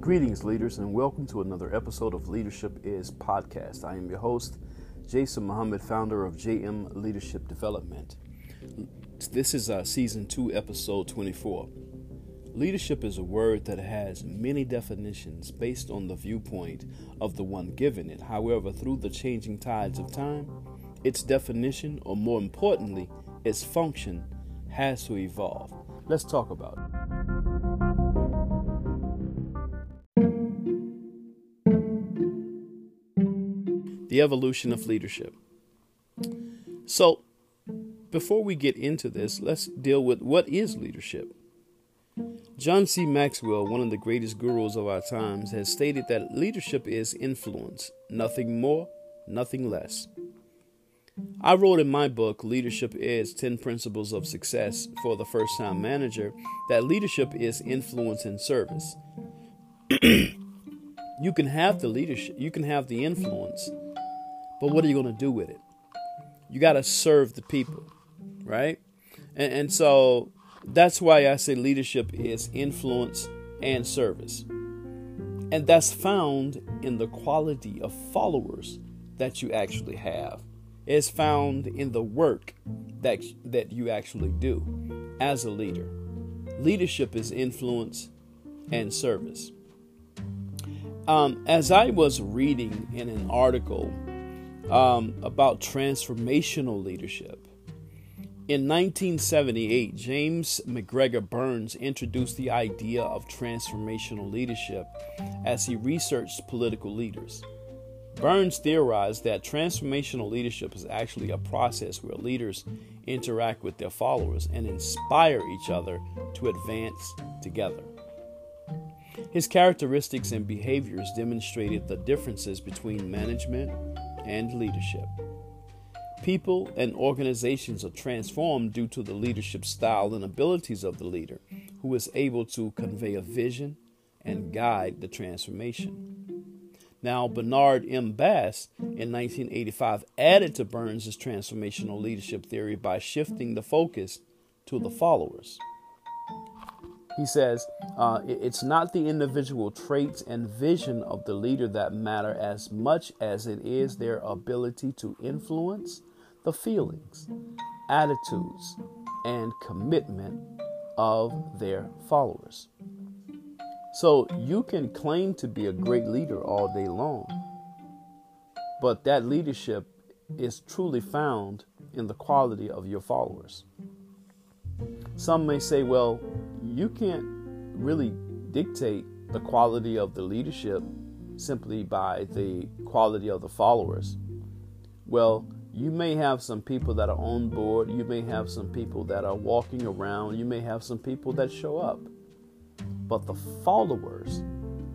Greetings, leaders, and welcome to another episode of Leadership is Podcast. I am your host, Jason Muhammad, founder of JM Leadership Development. This is uh, season 2, episode 24. Leadership is a word that has many definitions based on the viewpoint of the one giving it. However, through the changing tides of time, its definition, or more importantly, its function, has to evolve. Let's talk about it. The evolution of leadership. So, before we get into this, let's deal with what is leadership. John C. Maxwell, one of the greatest gurus of our times, has stated that leadership is influence, nothing more, nothing less. I wrote in my book, Leadership is 10 Principles of Success for the First Time Manager, that leadership is influence and service. you can have the leadership, you can have the influence, but what are you going to do with it? You got to serve the people, right? And, and so that's why I say leadership is influence and service. And that's found in the quality of followers that you actually have. It's found in the work that, that you actually do as a leader. Leadership is influence and service. Um, as I was reading in an article um, about transformational leadership, in 1978, James MacGregor Burns introduced the idea of transformational leadership as he researched political leaders. Burns theorized that transformational leadership is actually a process where leaders interact with their followers and inspire each other to advance together. His characteristics and behaviors demonstrated the differences between management and leadership. People and organizations are transformed due to the leadership style and abilities of the leader, who is able to convey a vision and guide the transformation. Now, Bernard M. Bass in 1985 added to Burns' transformational leadership theory by shifting the focus to the followers. He says, uh, it's not the individual traits and vision of the leader that matter as much as it is their ability to influence the feelings, attitudes, and commitment of their followers. So you can claim to be a great leader all day long, but that leadership is truly found in the quality of your followers. Some may say, well, you can't really dictate the quality of the leadership simply by the quality of the followers. Well, you may have some people that are on board, you may have some people that are walking around, you may have some people that show up. But the followers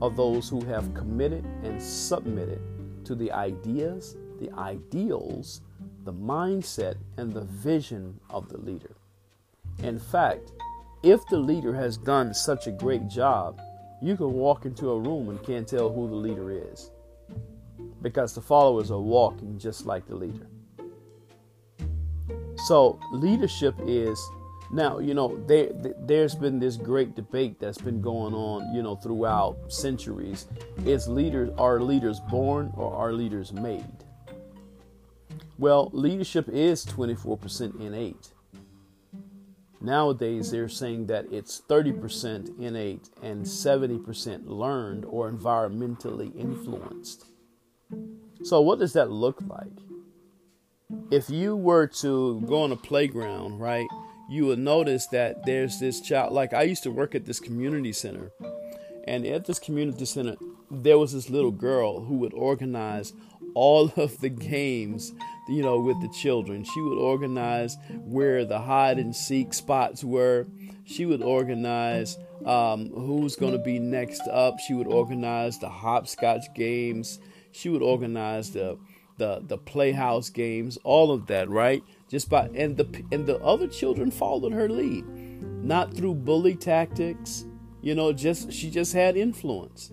are those who have committed and submitted to the ideas, the ideals, the mindset, and the vision of the leader. In fact, if the leader has done such a great job, you can walk into a room and can't tell who the leader is because the followers are walking just like the leader. So, leadership is now, you know, there, there's been this great debate that's been going on, you know, throughout centuries. Is leaders are leaders born or are leaders made? Well, leadership is 24% innate. Nowadays, they're saying that it's 30% innate and 70% learned or environmentally influenced. So, what does that look like? If you were to go on a playground, right, you would notice that there's this child. Like, I used to work at this community center, and at this community center, there was this little girl who would organize all of the games you know, with the children. She would organize where the hide and seek spots were. She would organize um, who's going to be next up. She would organize the hopscotch games. She would organize the the the playhouse games. All of that, right? Just by and the and the other children followed her lead, not through bully tactics. You know, just she just had influence,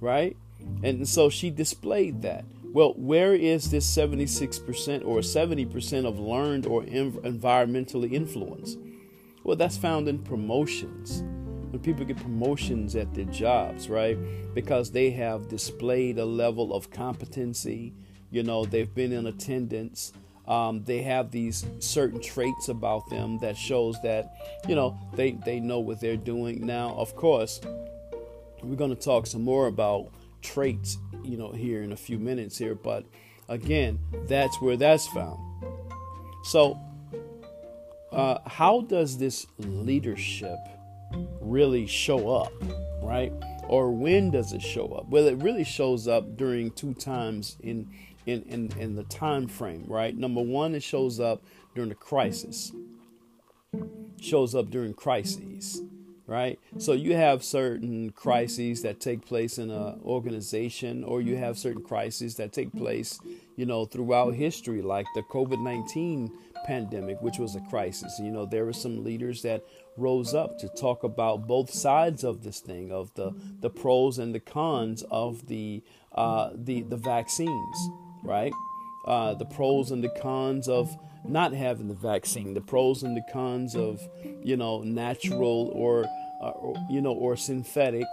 right? And so she displayed that. Well, where is this 76% or 70% of learned or environmentally influenced? Well, that's found in promotions, when people get promotions at their jobs, right? Because they have displayed a level of competency. You know, they've been in attendance. Um, they have these certain traits about them that shows that you know they they know what they're doing. Now, of course, we're going to talk some more about traits, you know, here in a few minutes here. But again, that's where that's found. So, uh, how does this leadership really show up, right? Or when does it show up? Well, it really shows up during two times in in, in, in the time frame, right? Number one, it shows up during the crisis. Shows up during crises, right? So you have certain crises that take place in an organization, or you have certain crises that take place, you know, throughout history, like the COVID nineteen pandemic, which was a crisis. You know, there were some leaders that rose up to talk about both sides of this thing, of the the pros and the cons of the uh, the the vaccines right? Uh, the pros and the cons of not having the vaccine, the pros and the cons of, you know, natural or, or you know, or synthetic,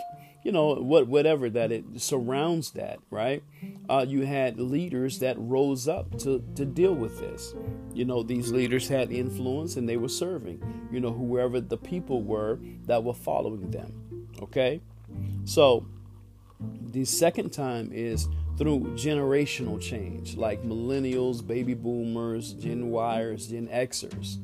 you know, what whatever that it surrounds that, right? Uh, you had leaders that rose up to to deal with this. You know, these leaders had influence and they were serving. You know, whoever the people were that were following them. Okay, so the second time is through generational change, like millennials, baby boomers, Gen Yers, Gen Xers,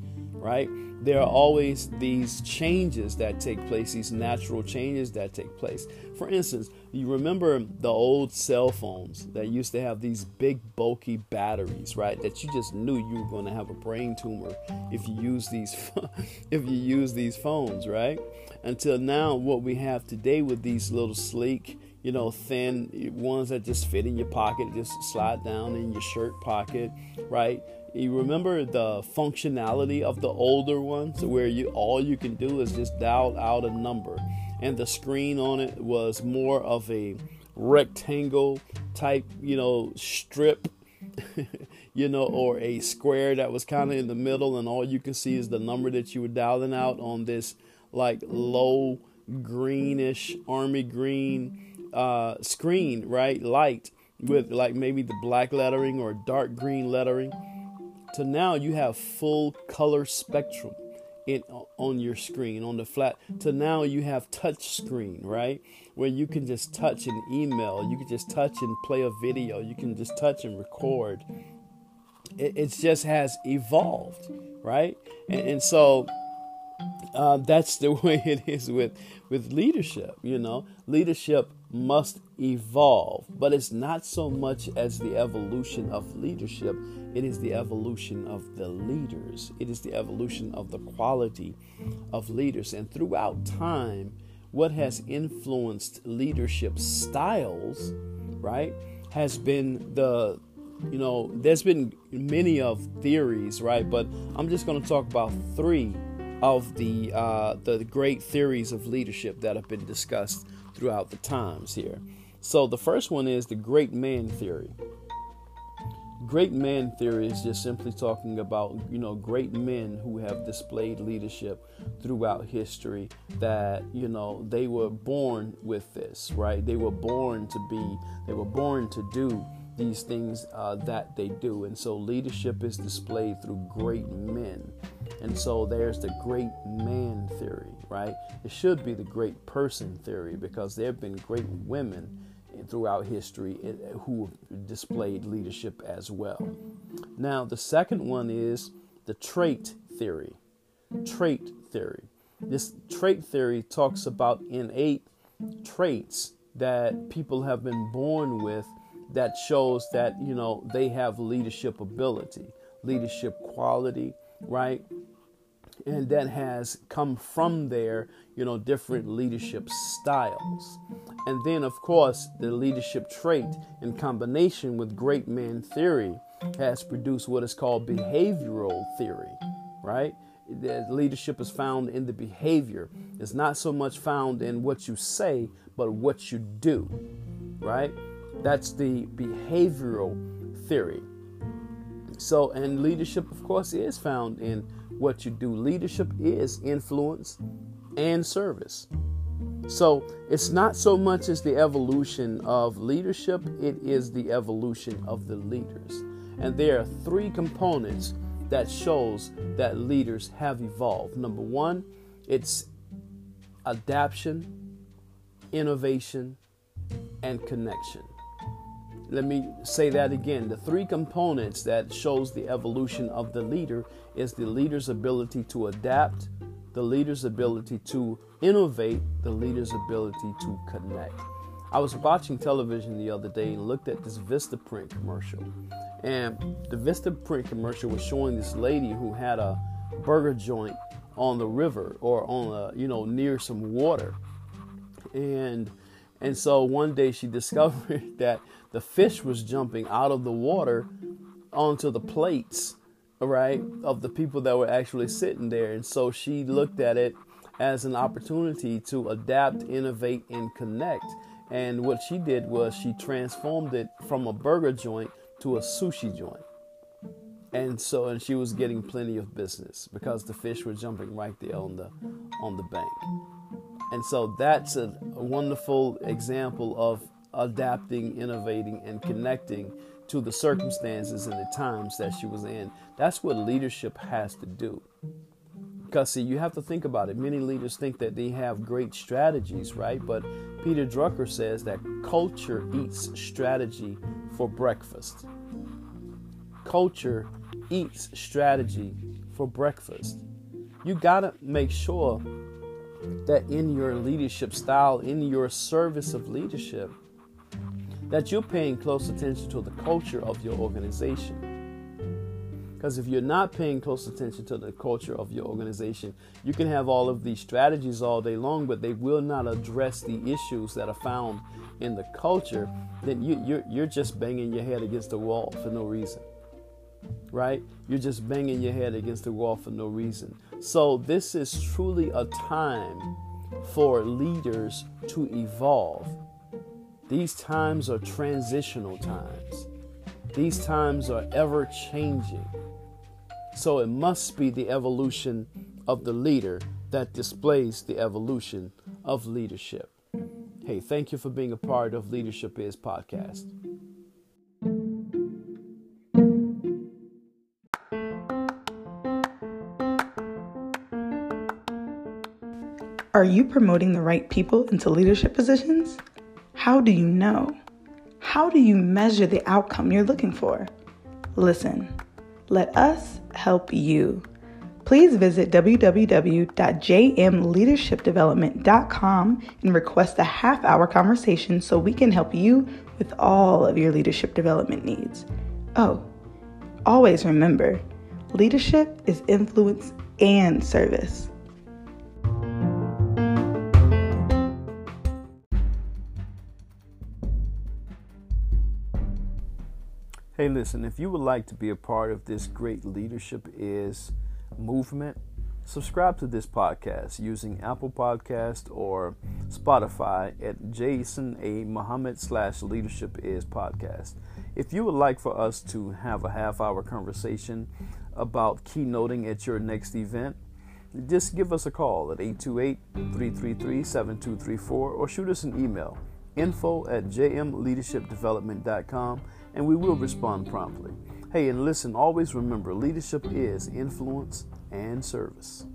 right? There are always these changes that take place, these natural changes that take place. For instance, you remember the old cell phones that used to have these big, bulky batteries, right? That you just knew you were going to have a brain tumor if you use these, if you use these phones, right? Until now, what we have today with these little sleek, you know, thin ones that just fit in your pocket, just slide down in your shirt pocket, right? You remember the functionality of the older ones where you all you can do is just dial out a number and the screen on it was more of a rectangle type, you know, strip you know, or a square that was kind of in the middle, and all you can see is the number that you were dialing out on this like low greenish army green uh, screen, right? Light with like maybe the black lettering or dark green lettering. To now you have full color spectrum in on your screen on the flat. To now you have touch screen, right? Where you can just touch and email, you can just touch and play a video, you can just touch and record. It, it just has evolved, right? And, and so uh, that's the way it is with with leadership. You know, leadership must evolve, but it's not so much as the evolution of leadership, it is the evolution of the leaders, it is the evolution of the quality of leaders. And throughout time, what has influenced leadership styles, right, has been the you know, there's been many of theories, right? But I'm just going to talk about three of the uh, the great theories of leadership that have been discussed throughout the times here. So the first one is the great man theory. Great man theory is just simply talking about, you know, great men who have displayed leadership throughout history that, you know, they were born with this, right? They were born to be, they were born to do these things uh, that they do. And so leadership is displayed through great men. And so there's the great man theory, right? It should be the great person theory because there have been great women throughout history eh, who displayed leadership as well. Now, the second one is the trait theory. Trait theory. This trait theory talks about innate traits that people have been born with that shows that you know they have leadership ability, leadership quality, right? And that has come from their, you know, different leadership styles. And then, of course, the leadership trait in combination with great man theory has produced what is called behavioral theory, right? The leadership is found in the behavior. It's not so much found in what you say, but what you do, right? That's the behavioral theory. So, and leadership, of course, is found in what you do. Leadership is influence and service, So it's not so much as the evolution of leadership, it is the evolution of the leaders. And there are three components that shows that leaders have evolved. Number one, it's adaptation, innovation, and connection. Let me say that again. The three components that shows the evolution of the leader is the leader's ability to adapt, the leader's ability to innovate, the leader's ability to connect. I was watching television the other day and looked at this Vistaprint commercial. And the Vistaprint commercial was showing this lady who had a burger joint on the river or on a, you know, near some water. And and so one day she discovered that the fish was jumping out of the water onto the plates right, of the people that were actually sitting there. And so she looked at it as an opportunity to adapt, innovate, and connect. And what she did was she transformed it from a burger joint to a sushi joint. And so and she was getting plenty of business because the fish were jumping right there on the on the bank. And so that's a, wonderful example of adapting, innovating, and connecting to the circumstances and the times that she was in. That's what leadership has to do. Because, see, you have to think about it. Many leaders think that they have great strategies, right? But Peter Drucker says that culture eats strategy for breakfast. Culture eats strategy for breakfast. You got to make sure that in your leadership style, in your service of leadership, that you're paying close attention to the culture of your organization. Because if you're not paying close attention to the culture of your organization, you can have all of these strategies all day long, but they will not address the issues that are found in the culture. Then you, you're, you're just banging your head against the wall for no reason. Right? You're just banging your head against the wall for no reason. So, this is truly a time for leaders to evolve these times are transitional times. These times are ever changing. So it must be the evolution of the leader that displays the evolution of leadership. Hey, thank you for being a part of Leadership Is podcast. Are you promoting the right people into leadership positions? How do you know? How do you measure the outcome you're looking for? Listen, let us help you. Please visit www.jmleadershipdevelopment.com and request a half hour conversation so we can help you with all of your leadership development needs. Oh, always remember leadership is influence and service. Hey, listen, if you would like to be a part of this great leadership is movement, subscribe to this podcast using Apple Podcast or Spotify at Jason A. Muhammad slash leadership is podcast. If you would like for us to have a half hour conversation about keynoting at your next event, just give us a call at 828 333 7234 or shoot us an email info at jmleadershipdevelopment.com and we will respond promptly. Hey, and listen, always remember leadership is influence and service.